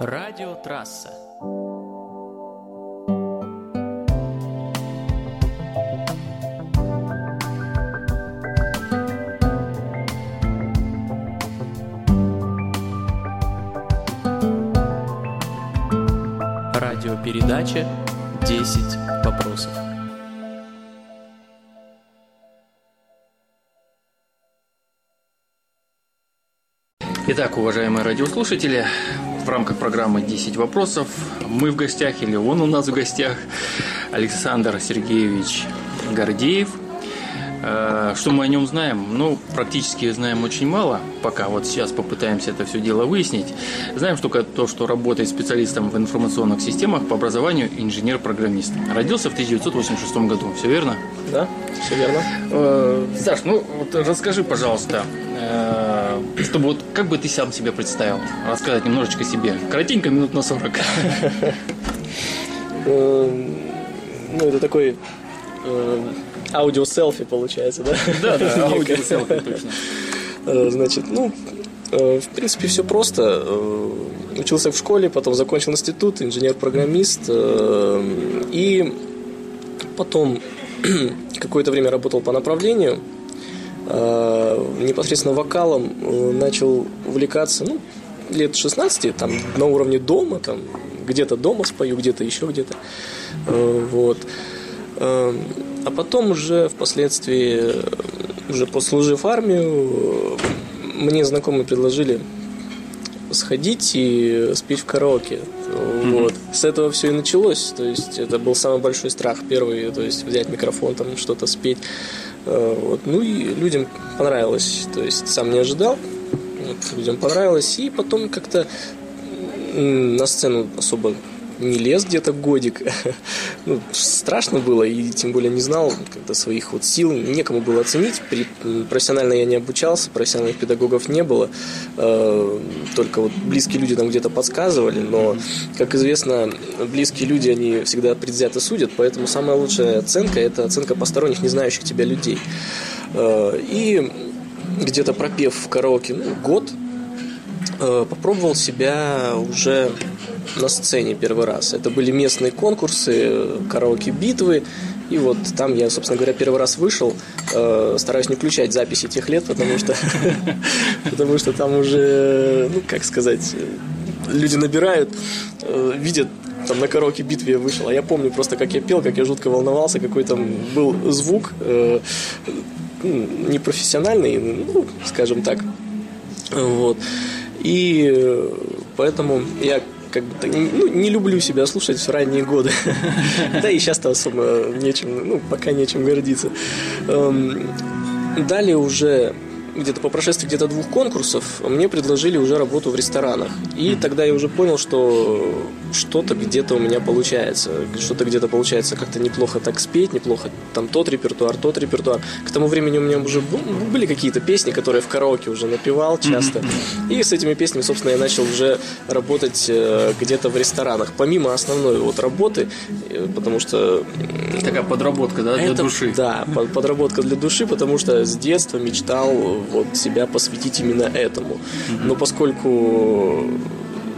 Радиотрасса. Радиопередача «10 вопросов». Итак, уважаемые радиослушатели, в рамках программы «10 вопросов» мы в гостях, или он у нас в гостях, Александр Сергеевич Гордеев. Э, Что мы о нем знаем? Ну, практически знаем очень мало, пока вот сейчас попытаемся это все дело выяснить. Знаем только то, что работает специалистом в информационных системах по образованию инженер-программист. Родился в 1986 году, все верно? Да, все верно. Э, Саш, ну вот расскажи, пожалуйста, э, чтобы вот как бы ты сам себя представил, рассказать немножечко себе. Коротенько, минут на 40. Э, Ну, это такой э, аудио-селфи получается, да? Да, да, аудиоселфи, точно. Э, Значит, ну, э, в принципе, все просто. Учился в школе, потом закончил институт, инженер-программист. И потом какое-то время работал по направлению. Э, Непосредственно вокалом э, начал увлекаться, ну, лет 16, там, на уровне дома, там, где-то дома спою, где-то еще где-то. Э, Вот. А потом уже впоследствии, уже послужив армию, мне знакомые предложили сходить и спеть в караоке. Вот. С этого все и началось. То есть это был самый большой страх первый, то есть взять микрофон, там что-то спеть. Э, Вот. Ну и людям понравилось. То есть сам не ожидал. Вот, людям понравилось. И потом как-то на сцену особо не лез где-то годик. ну, страшно было, и тем более не знал как-то своих вот сил, некому было оценить. При- профессионально я не обучался, профессиональных педагогов не было. Э, только вот близкие люди там где-то подсказывали, но, как известно, близкие люди, они всегда предвзято судят, поэтому самая лучшая оценка – это оценка посторонних, не знающих тебя людей. Э, и где-то пропев в караоке ну, год, попробовал себя уже на сцене первый раз. Это были местные конкурсы, э, караоке-битвы. И вот там я, собственно говоря, первый раз вышел. Э, Стараюсь не включать записи тех лет, потому что, потому что там уже, ну, как сказать, э, люди набирают, э, видят там на караоке битве я вышел, а я помню просто, как я пел, как я жутко волновался, какой там был звук э, непрофессиональный, ну, скажем так. Вот. И э, поэтому я как бы ну, не люблю себя слушать в ранние годы. Да и сейчас-то особо нечем, ну, пока нечем гордиться. Эм, Далее уже где-то по прошествии где-то двух конкурсов мне предложили уже работу в ресторанах. И тогда я уже понял, что что-то где-то у меня получается. Что-то где-то получается как-то неплохо так спеть, неплохо там тот репертуар, тот репертуар. К тому времени у меня уже были какие-то песни, которые в караоке уже напевал часто. И с этими песнями, собственно, я начал уже работать э, где-то в ресторанах. Помимо основной вот работы, э, потому что Такая подработка, да, для это, души. Да, под- подработка для души, потому что с детства мечтал вот себя посвятить именно этому. Но поскольку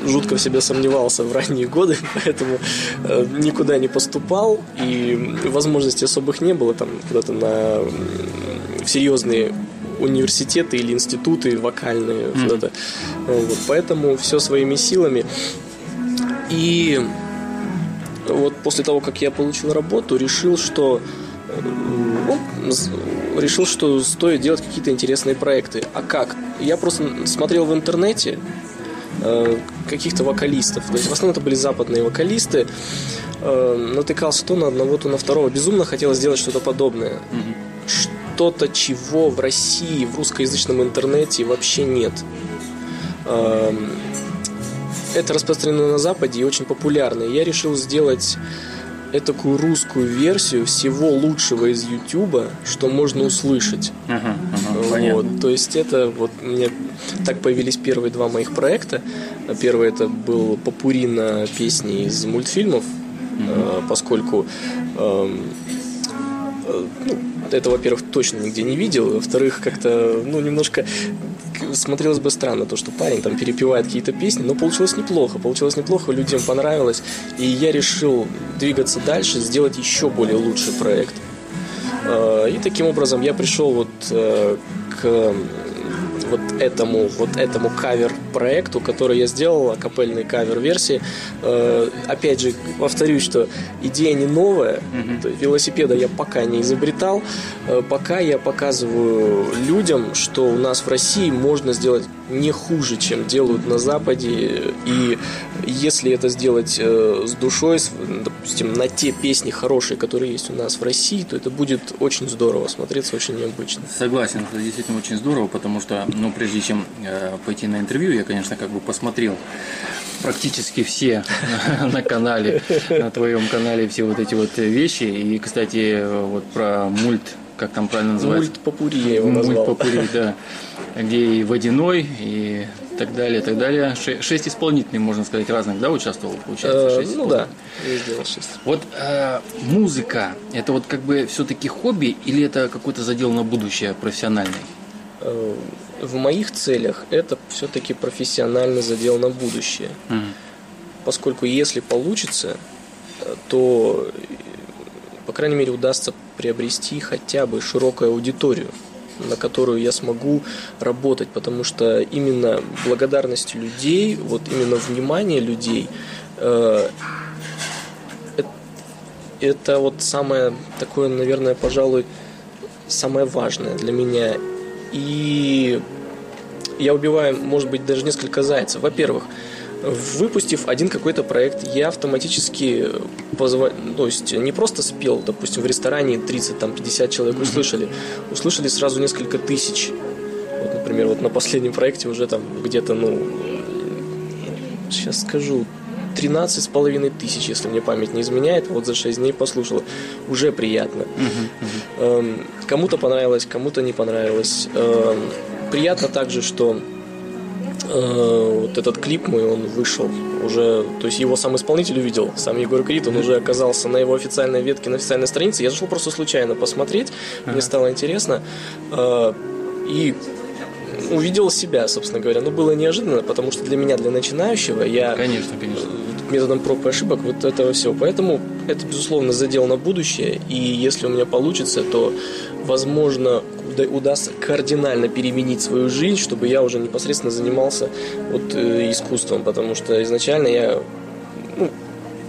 жутко в себе сомневался в ранние годы, поэтому э, никуда не поступал, и возможностей особых не было там куда-то на в серьезные университеты или институты вокальные куда-то. Вот, поэтому все своими силами. И вот после того, как я получил работу, решил, что ну, решил, что стоит делать какие-то интересные проекты. А как? Я просто смотрел в интернете э, каких-то вокалистов. То есть в основном это были западные вокалисты. Э, натыкался то на одного, то на второго. Безумно хотелось сделать что-то подобное. Что-то, чего в России, в русскоязычном интернете вообще нет. Эм, это распространено на Западе и очень популярно. И Я решил сделать такую русскую версию всего лучшего из Ютуба, что можно услышать. Ага, понятно. Вот, то есть это вот меня так появились первые два моих проекта. Первый это был попури на песни из мультфильмов, э, поскольку эм, э, ну, это, во-первых, точно нигде не видел, во-вторых, как-то, ну, немножко смотрелось бы странно, то, что парень там перепевает какие-то песни, но получилось неплохо, получилось неплохо, людям понравилось, и я решил двигаться дальше, сделать еще более лучший проект. Э, и таким образом я пришел вот э, к вот этому, вот этому кавер-проекту, который я сделал, акапельной кавер-версии. Э, опять же, повторюсь, что идея не новая, mm-hmm. велосипеда я пока не изобретал, э, пока я показываю людям, что у нас в России можно сделать не хуже, чем делают на Западе, и если это сделать э, с душой, с, допустим, на те песни хорошие, которые есть у нас в России, то это будет очень здорово смотреться, очень необычно. Согласен, это действительно очень здорово, потому что ну, прежде чем э, пойти на интервью, я, конечно, как бы посмотрел практически все на канале, на твоем канале все вот эти вот вещи. И, кстати, вот про мульт, как там правильно называется? Мульт Попури я его назвал. Мульт Попури, да. Где и водяной, и так далее, так далее. Шесть исполнителей, можно сказать, разных, да, участвовал, получается? Шесть ну да, я сделал шесть. Вот э, музыка, это вот как бы все-таки хобби или это какой-то задел на будущее профессиональный? Э, в моих целях это все-таки профессиональный задел на будущее. Mm. Поскольку если получится, э, то, по крайней мере, удастся приобрести хотя бы широкую аудиторию, на которую я смогу работать, потому что именно благодарность людей, вот именно внимание людей, э, это вот самое такое, наверное, пожалуй, самое важное для меня и я убиваю, может быть, даже несколько зайцев. Во-первых, выпустив один какой-то проект, я автоматически позва... то есть не просто спел, допустим, в ресторане 30, там 50 человек услышали, услышали сразу несколько тысяч. Вот, например, вот на последнем проекте уже там где-то, ну, сейчас скажу, 13 с половиной тысяч, если мне память не изменяет, вот за 6 дней послушала. Уже приятно. Uh-huh, кому-то понравилось, кому-то не понравилось. Эм, приятно также, что э, вот этот клип мой, он вышел уже, то есть его сам исполнитель увидел, сам Егор Крид, он уже оказался на его официальной ветке, на официальной странице. Я зашел просто случайно посмотреть, uh-huh. мне стало интересно. Э, и увидел себя, собственно говоря. Но было неожиданно, потому что для меня, для начинающего, я... Конечно, конечно. Методом проб и ошибок вот этого всего. Поэтому это, безусловно, задел на будущее. И если у меня получится, то, возможно, удастся кардинально переменить свою жизнь, чтобы я уже непосредственно занимался вот э, искусством. Потому что изначально я ну,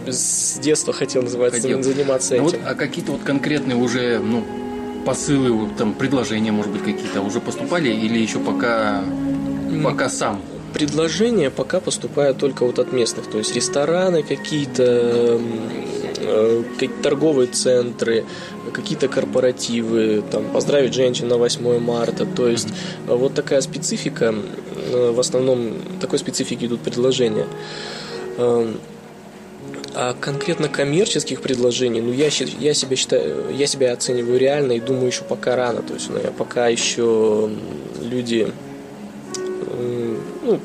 с детства хотел, называется, хотел. заниматься ну, этим. Вот, а какие-то вот конкретные уже, ну, посылы, там предложения, может быть, какие-то уже поступали или еще пока, пока сам? Предложения пока поступают только вот от местных, то есть рестораны какие-то, э, торговые центры, какие-то корпоративы, там, поздравить женщин на 8 марта. То есть mm-hmm. вот такая специфика, э, в основном такой специфики идут предложения. Эм, а конкретно коммерческих предложений, ну, я, я, себя считаю, я себя оцениваю реально и думаю, еще пока рано. То есть, ну, я пока еще люди, ну,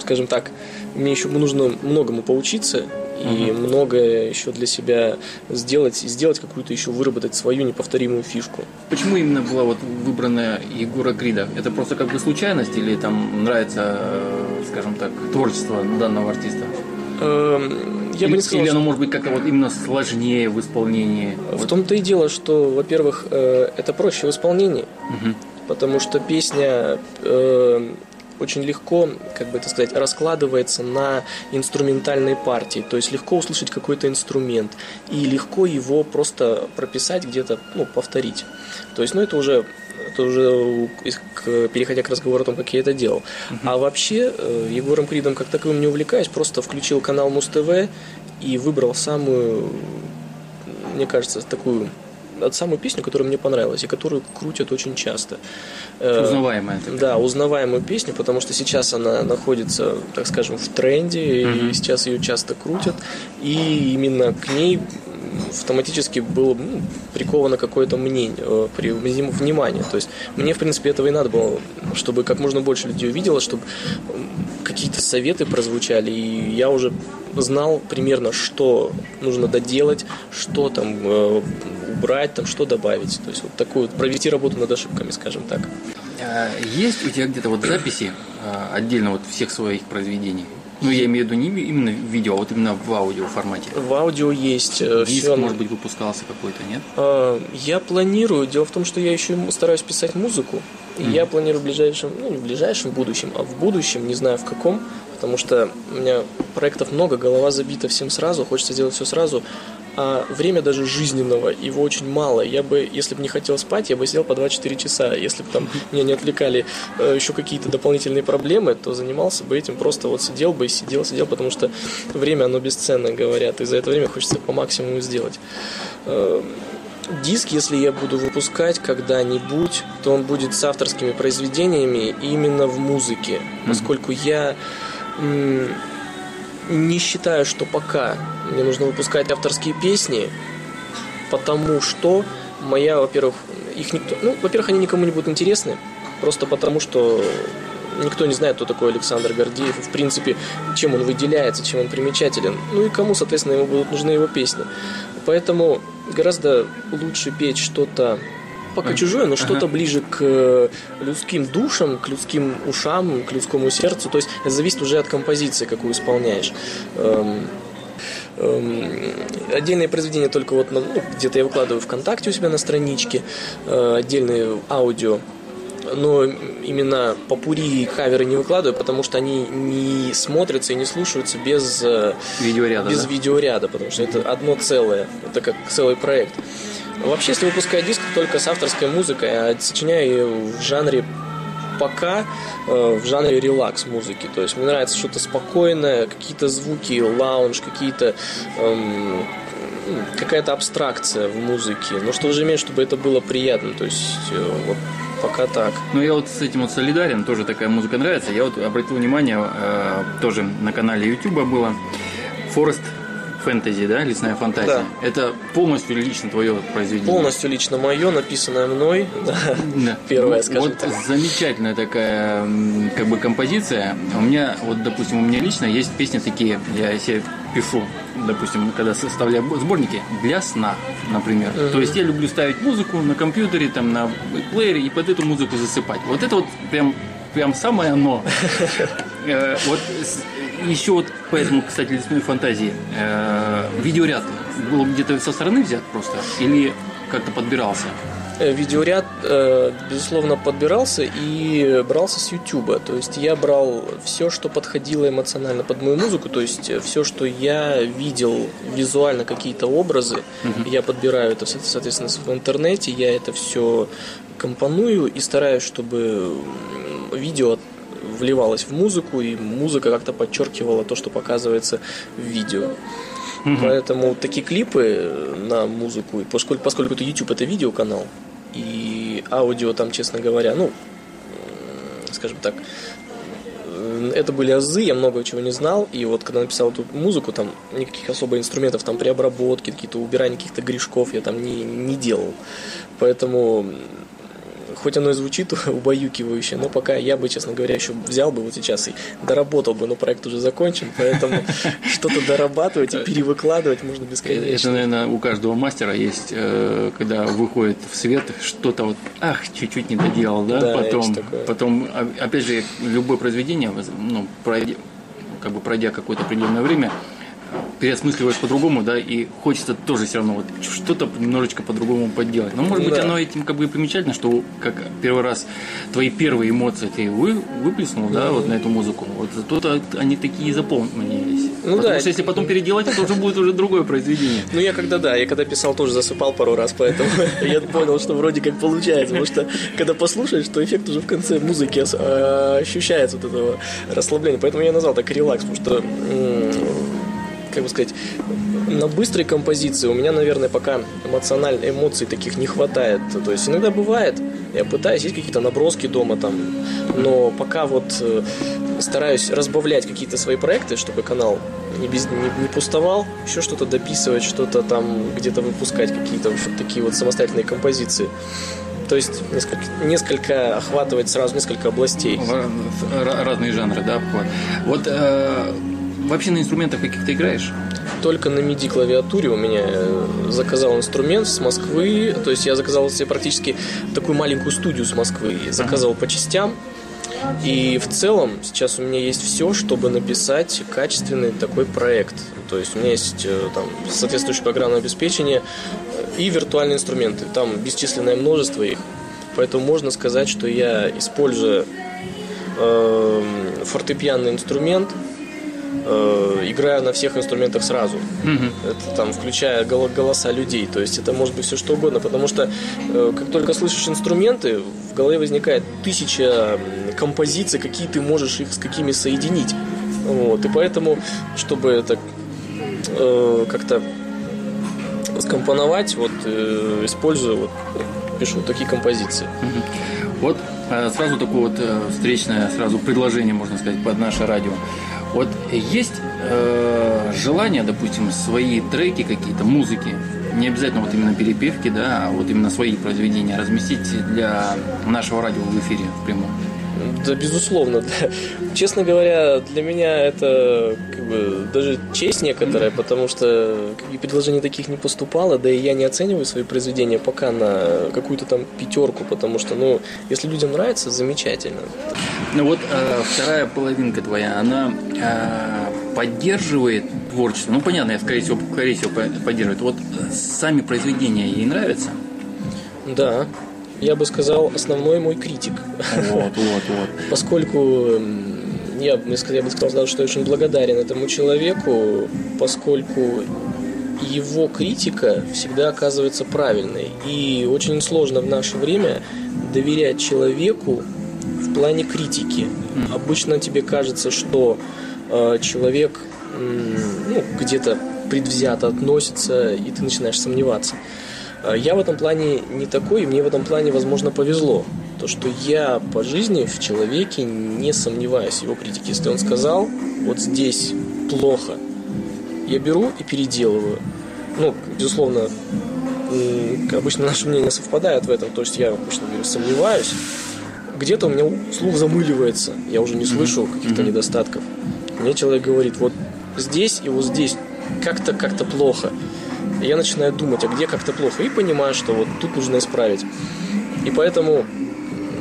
скажем так, мне еще нужно многому поучиться и uh-huh. многое еще для себя сделать, сделать какую-то еще выработать свою неповторимую фишку. Почему именно была вот выбрана Егора Крида? Это просто как бы случайность или там нравится, э, скажем так, творчество данного артиста? Эм, я или, бы не сказал, или оно может быть как-то вот именно сложнее в исполнении? В том-то и дело, что, во-первых, э, это проще в исполнении, угу. потому что песня э, очень легко, как бы это сказать, раскладывается на инструментальной партии. То есть легко услышать какой-то инструмент и легко его просто прописать где-то, ну, повторить. То есть, ну, это уже это уже переходя к разговору о том, как я это делал. Uh-huh. А вообще, э, Егором Кридом как таковым не увлекаюсь, просто включил канал Муз-ТВ и выбрал самую, мне кажется, такую самую песню, которая мне понравилась и которую крутят очень часто. Э, узнаваемая. Такая. Да, узнаваемую песню, потому что сейчас она находится, так скажем, в тренде, uh-huh. и сейчас ее часто крутят, и именно к ней автоматически было ну, приковано какое-то мнение, э, при внимание. То есть мне, в принципе, этого и надо было, чтобы как можно больше людей увидело, чтобы какие-то советы прозвучали, и я уже знал примерно, что нужно доделать, что там э, убрать, там, что добавить. То есть вот такую вот провести работу над ошибками, скажем так. А есть у тебя где-то вот записи а, отдельно вот всех своих произведений? Ну, я имею в виду не именно в видео, а вот именно в аудио формате. В аудио есть э, Диск, все. может быть, выпускался какой-то, нет? А, Я планирую. Дело в том, что я еще стараюсь писать музыку. И я планирую в ближайшем, ну не в ближайшем будущем, а в будущем, не знаю в каком, потому что у меня проектов много, голова забита всем сразу, хочется сделать все сразу, а время даже жизненного, его очень мало. Я бы, если бы не хотел спать, я бы сидел по 2-4 часа. Если бы там меня не отвлекали э, еще какие-то дополнительные проблемы, то занимался бы этим, просто вот сидел бы и сидел, сидел, потому что время, оно бесценно, говорят, и за это время хочется по максимуму сделать. Э, Диск, если я буду выпускать когда-нибудь, то он будет с авторскими произведениями именно в музыке, поскольку я м, не считаю, что пока мне нужно выпускать авторские песни, потому что моя, во-первых, их никто, ну, во-первых, они никому не будут интересны, просто потому что никто не знает, кто такой Александр Гордеев, и, в принципе, чем он выделяется, чем он примечателен. Ну и кому, соответственно, ему будут нужны его песни. Поэтому гораздо лучше петь что-то пока чужое, но что-то ближе к э, людским душам, к людским ушам, к людскому сердцу. То есть это зависит уже от композиции, какую исполняешь. Эм, Отдельные произведения только вот на- ну, где-то я выкладываю ВКонтакте у себя на страничке, э, отдельные аудио. Но именно попури и каверы не выкладываю, потому что они не смотрятся и не слушаются без э, Видеоряда, без да? видеоряда, потому что это одно целое, это как целый проект. Вообще, если выпускаю диск только с авторской музыкой, а сочиняю ее в жанре пока э, в жанре релакс музыки. То есть мне нравится что-то спокойное, какие-то звуки, лаунж, какие-то эм, м, какая-то абстракция в музыке. Но что же иметь, чтобы это было приятно. То есть э, вот пока так. Ну, я вот с этим вот солидарен, тоже такая музыка нравится. Я вот обратил внимание, э, тоже на канале YouTube было, Forest Fantasy, да, лесная фантазия. Да. Это полностью лично твое произведение. Полностью лично мое, написанное мной. Да. Первое, скажем вот так. замечательная такая как бы композиция. У меня, вот, допустим, у меня лично есть песни такие, я себе пишу, допустим, когда составляю сборники для сна, например. То есть я люблю ставить музыку на компьютере, там на плеере и под эту музыку засыпать. Вот это вот прям прям самое оно. Э, Вот еще вот поэтому, кстати, лесной фантазии. э, Видеоряд был где-то со стороны взят просто или как-то подбирался? Э, Видеоряд, э, безусловно, подбирался и брался с Ютуба. То есть я брал все, что подходило эмоционально под мою музыку, то есть все, что я видел визуально, какие-то образы, я подбираю это, со- соответственно, в интернете, я это все компоную и стараюсь, чтобы видео вливалось в музыку, и музыка как-то подчеркивала то, что показывается в видео. Поэтому такие клипы на музыку, и поскольку, поскольку это YouTube это видеоканал, и аудио там, честно говоря, ну, м, скажем так, м, это были азы, я много чего не знал, и вот когда написал эту музыку, там никаких особо инструментов там при обработке, какие-то убирания каких-то грешков я там не, не делал. Поэтому хоть оно и звучит убаюкивающе, но пока я бы, честно говоря, еще взял бы вот сейчас и доработал бы, но проект уже закончен, поэтому что-то дорабатывать и перевыкладывать можно Это, бесконечно. наверное, у каждого мастера есть, э, когда выходит в свет, что-то вот, ах, чуть-чуть не доделал, да, Да, потом, потом, а- опять же, любое произведение, ну, пройдя, как бы пройдя какое-то определенное время, переосмысливаешь по-другому, да, и хочется тоже все равно вот что-то немножечко по-другому подделать. Но, может быть, Да. оно этим как бы и примечательно, что как первый раз твои первые эмоции ты вы, выплеснул, да, вот на эту музыку. Вот зато они такие запомнились. Ну Потому да. что если потом переделать, это уже будет уже другое произведение. Ну, я когда, да, я когда писал, тоже засыпал пару раз, поэтому я понял, что вроде как получается, потому что когда послушаешь, то эффект уже в конце музыки э, ощущается вот этого расслабления. Поэтому я назвал так релакс, потому что, как бы сказать, на быстрой композиции у меня, наверное, пока эмоциональных эмоций таких не хватает. То есть иногда бывает, я пытаюсь, есть какие-то наброски дома там, но пока вот э, стараюсь разбавлять какие-то свои проекты, чтобы канал не, без, не, не пустовал, еще что-то дописывать, что-то там где-то выпускать, какие-то вот такие вот самостоятельные композиции. То есть несколько, несколько охватывать сразу несколько областей. Ра- разные жанры, да. Вот э, вообще на инструментах каких-то играешь? только на MIDI клавиатуре у меня заказал инструмент с Москвы, то есть я заказал себе практически такую маленькую студию с Москвы, заказывал по частям, и в целом сейчас у меня есть все, чтобы написать качественный такой проект. То есть у меня есть э, там соответствующее программное обеспечение и виртуальные инструменты. Там бесчисленное множество их. Поэтому можно сказать, что я, используя э, фортепианный инструмент, э, играю на всех инструментах сразу. Mm-hmm. Это там включая голоса людей. То есть это может быть все что угодно, потому что э, как только слышишь инструменты, в голове возникает тысяча композиций, какие ты можешь их с какими соединить. Вот. И поэтому, чтобы это э, как-то скомпоновать, вот э, использую, вот, пишу такие композиции. Mm-hmm. Вот э, сразу такое вот э, встречное сразу предложение, можно сказать, под наше радио. Вот есть э, желание, допустим, свои треки какие-то, музыки, не обязательно вот именно перепевки, да, а вот именно свои произведения разместить для нашего радио в эфире в прямом? Да, безусловно. Да. Честно говоря, для меня это как бы даже честь некоторая, потому что и предложений таких не поступало, да и я не оцениваю свои произведения пока на какую-то там пятерку, потому что, ну, если людям нравится, замечательно. Ну вот э, вторая половинка твоя, она э, поддерживает творчество. Ну, понятно, я, скорее всего, скорее всего, поддерживает. Вот сами произведения ей нравятся? Да я бы сказал, основной мой критик. Вот, вот, вот. Поскольку я, я бы сказал, что я очень благодарен этому человеку, поскольку его критика всегда оказывается правильной. И очень сложно в наше время доверять человеку в плане критики. Обычно тебе кажется, что э, человек э, ну, где-то предвзято относится, и ты начинаешь сомневаться. А я в этом плане не такой, и мне в этом плане, возможно, повезло. То, что я по жизни в человеке не сомневаюсь его критике. Если он сказал, вот здесь плохо, я беру и переделываю. Ну, безусловно, обычно наши мнения совпадают в этом, то есть я обычно говорю, сомневаюсь. Где-то у меня слух замыливается, я уже не слышу каких-то mm-hmm. недостатков. Мне человек говорит, вот здесь и вот здесь как-то как-то плохо я начинаю думать, а где как-то плохо, и понимаю, что вот тут нужно исправить. И поэтому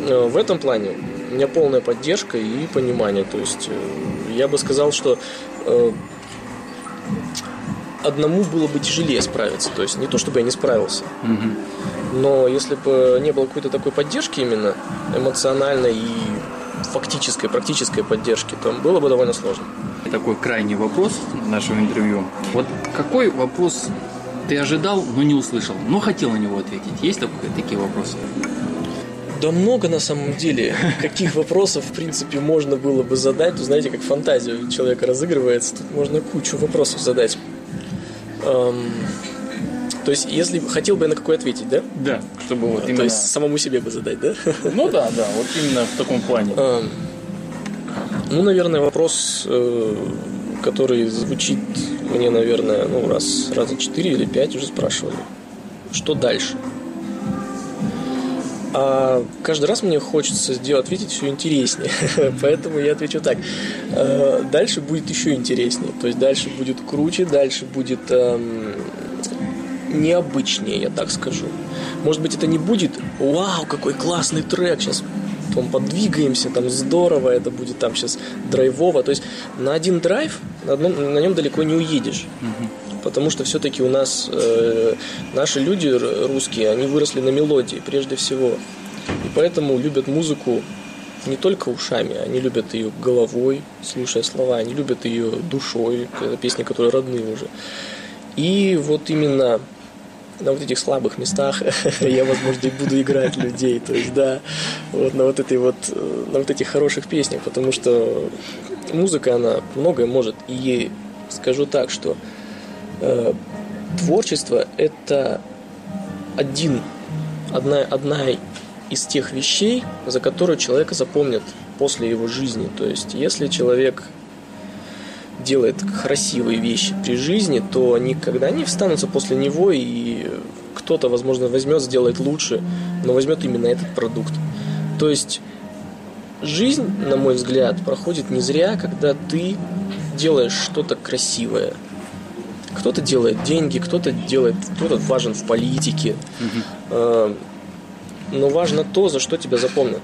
э, в этом плане у меня полная поддержка и понимание. То есть э, я бы сказал, что э, одному было бы тяжелее справиться. То есть не то, чтобы я не справился, но если бы не было какой-то такой поддержки именно эмоциональной и фактической, практической поддержки, то было бы довольно сложно. Такой крайний вопрос нашего интервью. Вот какой вопрос ты ожидал, но не услышал, но хотел на него ответить. Есть такие, такие вопросы? Да много на самом деле. Каких вопросов, в принципе, можно было бы задать. Ну, знаете, как фантазия у человека разыгрывается. Тут можно кучу вопросов задать. Эм, то есть, если хотел бы я на какой ответить, да? Да, чтобы вот именно... То есть, самому себе бы задать, да? Ну да, да, вот именно в таком плане. Эм, ну, наверное, вопрос, э, который звучит мне, наверное, ну, раз, раза четыре или пять уже спрашивали, что дальше. А каждый раз мне хочется сделать, ответить все интереснее. Поэтому я отвечу так. «Э, дальше будет еще интереснее. То есть дальше будет круче, дальше будет эм, необычнее, я так скажу. Может быть, это не будет «Вау, какой классный трек, сейчас там подвигаемся, там здорово, это будет там сейчас драйвово». То есть на один драйв на, одном, на нем далеко не уедешь. Потому что все-таки у нас э, наши люди русские, они выросли на мелодии прежде всего. И поэтому любят музыку не только ушами, они любят ее головой, слушая слова, они любят ее душой, это песни, которые родные уже. И вот именно на вот этих слабых местах я, возможно, и буду играть людей. То есть, да, вот на вот этой вот, на вот этих хороших песнях, потому что музыка, она многое может. И скажу так, что э, творчество – это один, одна, одна из тех вещей, за которую человека запомнят после его жизни. То есть, если человек делает красивые вещи при жизни, то никогда не встанутся после него, и кто-то, возможно, возьмет, сделает лучше, но возьмет именно этот продукт. То есть жизнь, на мой взгляд, проходит не зря, когда ты делаешь что-то красивое. Кто-то делает деньги, кто-то делает, кто-то важен в политике. Э, но важно то, за что тебя запомнят.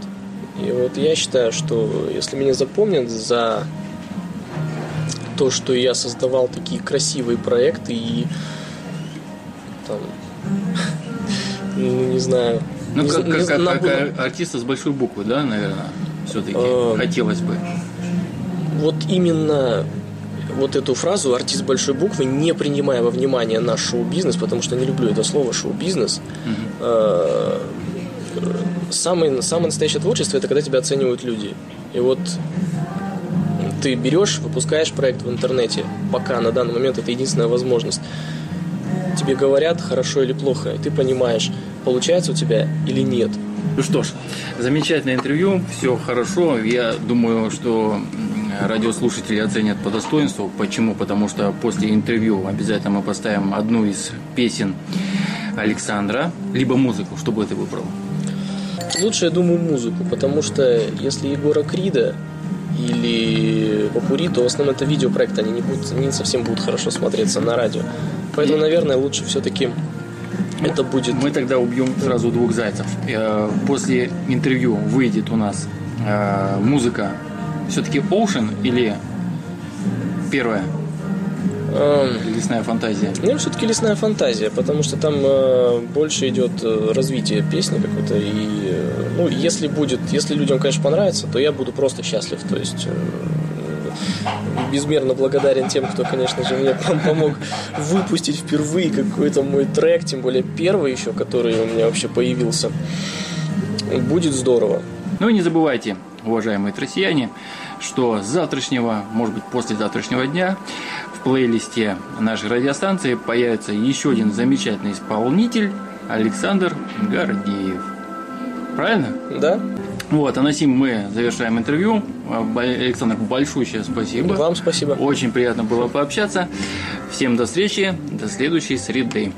И вот я считаю, что если меня запомнят за то, что я создавал такие красивые проекты и там, ну, не знаю. Ну, не как, не как, зна- как, как артиста с большой буквы, да, наверное, все-таки Э, хотелось бы. вот именно вот эту фразу артист большой буквы, не принимая во внимание наш шоу-бизнес, потому что не люблю это слово шоу-бизнес. э, Самое, самое настоящее творчество это когда тебя оценивают люди. И вот ты берешь, выпускаешь проект в интернете, пока на данный момент это единственная возможность. Тебе говорят хорошо или плохо, и ты понимаешь, получается у тебя или нет. Ну что ж, замечательное интервью, все хорошо. Я думаю, что радиослушатели оценят по достоинству. Почему? Потому что после интервью обязательно мы поставим одну из песен Александра, либо музыку, что бы ты выбрал. Лучше, я думаю, музыку, потому что если Егора Крида или Попури, то в основном это видеопроект, они не, будут, не совсем будут хорошо смотреться на радио. Поэтому, наверное, лучше все-таки это будет... Мы тогда убьем сразу двух зайцев. Э, После интервью выйдет у нас э, музыка все-таки Ocean или первая лесная фантазия. Ну, все-таки лесная фантазия, потому что там э, больше идет э, развитие песни какой-то. И, э, ну, если будет, если людям, конечно, понравится, то я буду просто счастлив. То есть э, безмерно благодарен тем, кто, конечно же, мне пом- помог выпустить впервые какой-то мой трек, тем более первый еще, который у меня вообще появился. Будет здорово. Ну и не забывайте, уважаемые россияне, что с завтрашнего, может быть, после завтрашнего дня в плейлисте нашей радиостанции появится еще один замечательный исполнитель Александр Гордеев. Правильно? Да? Вот, а на сим мы завершаем интервью. Александр, большущее спасибо. Вам спасибо. Очень приятно было пообщаться. Всем до встречи, до следующей среды.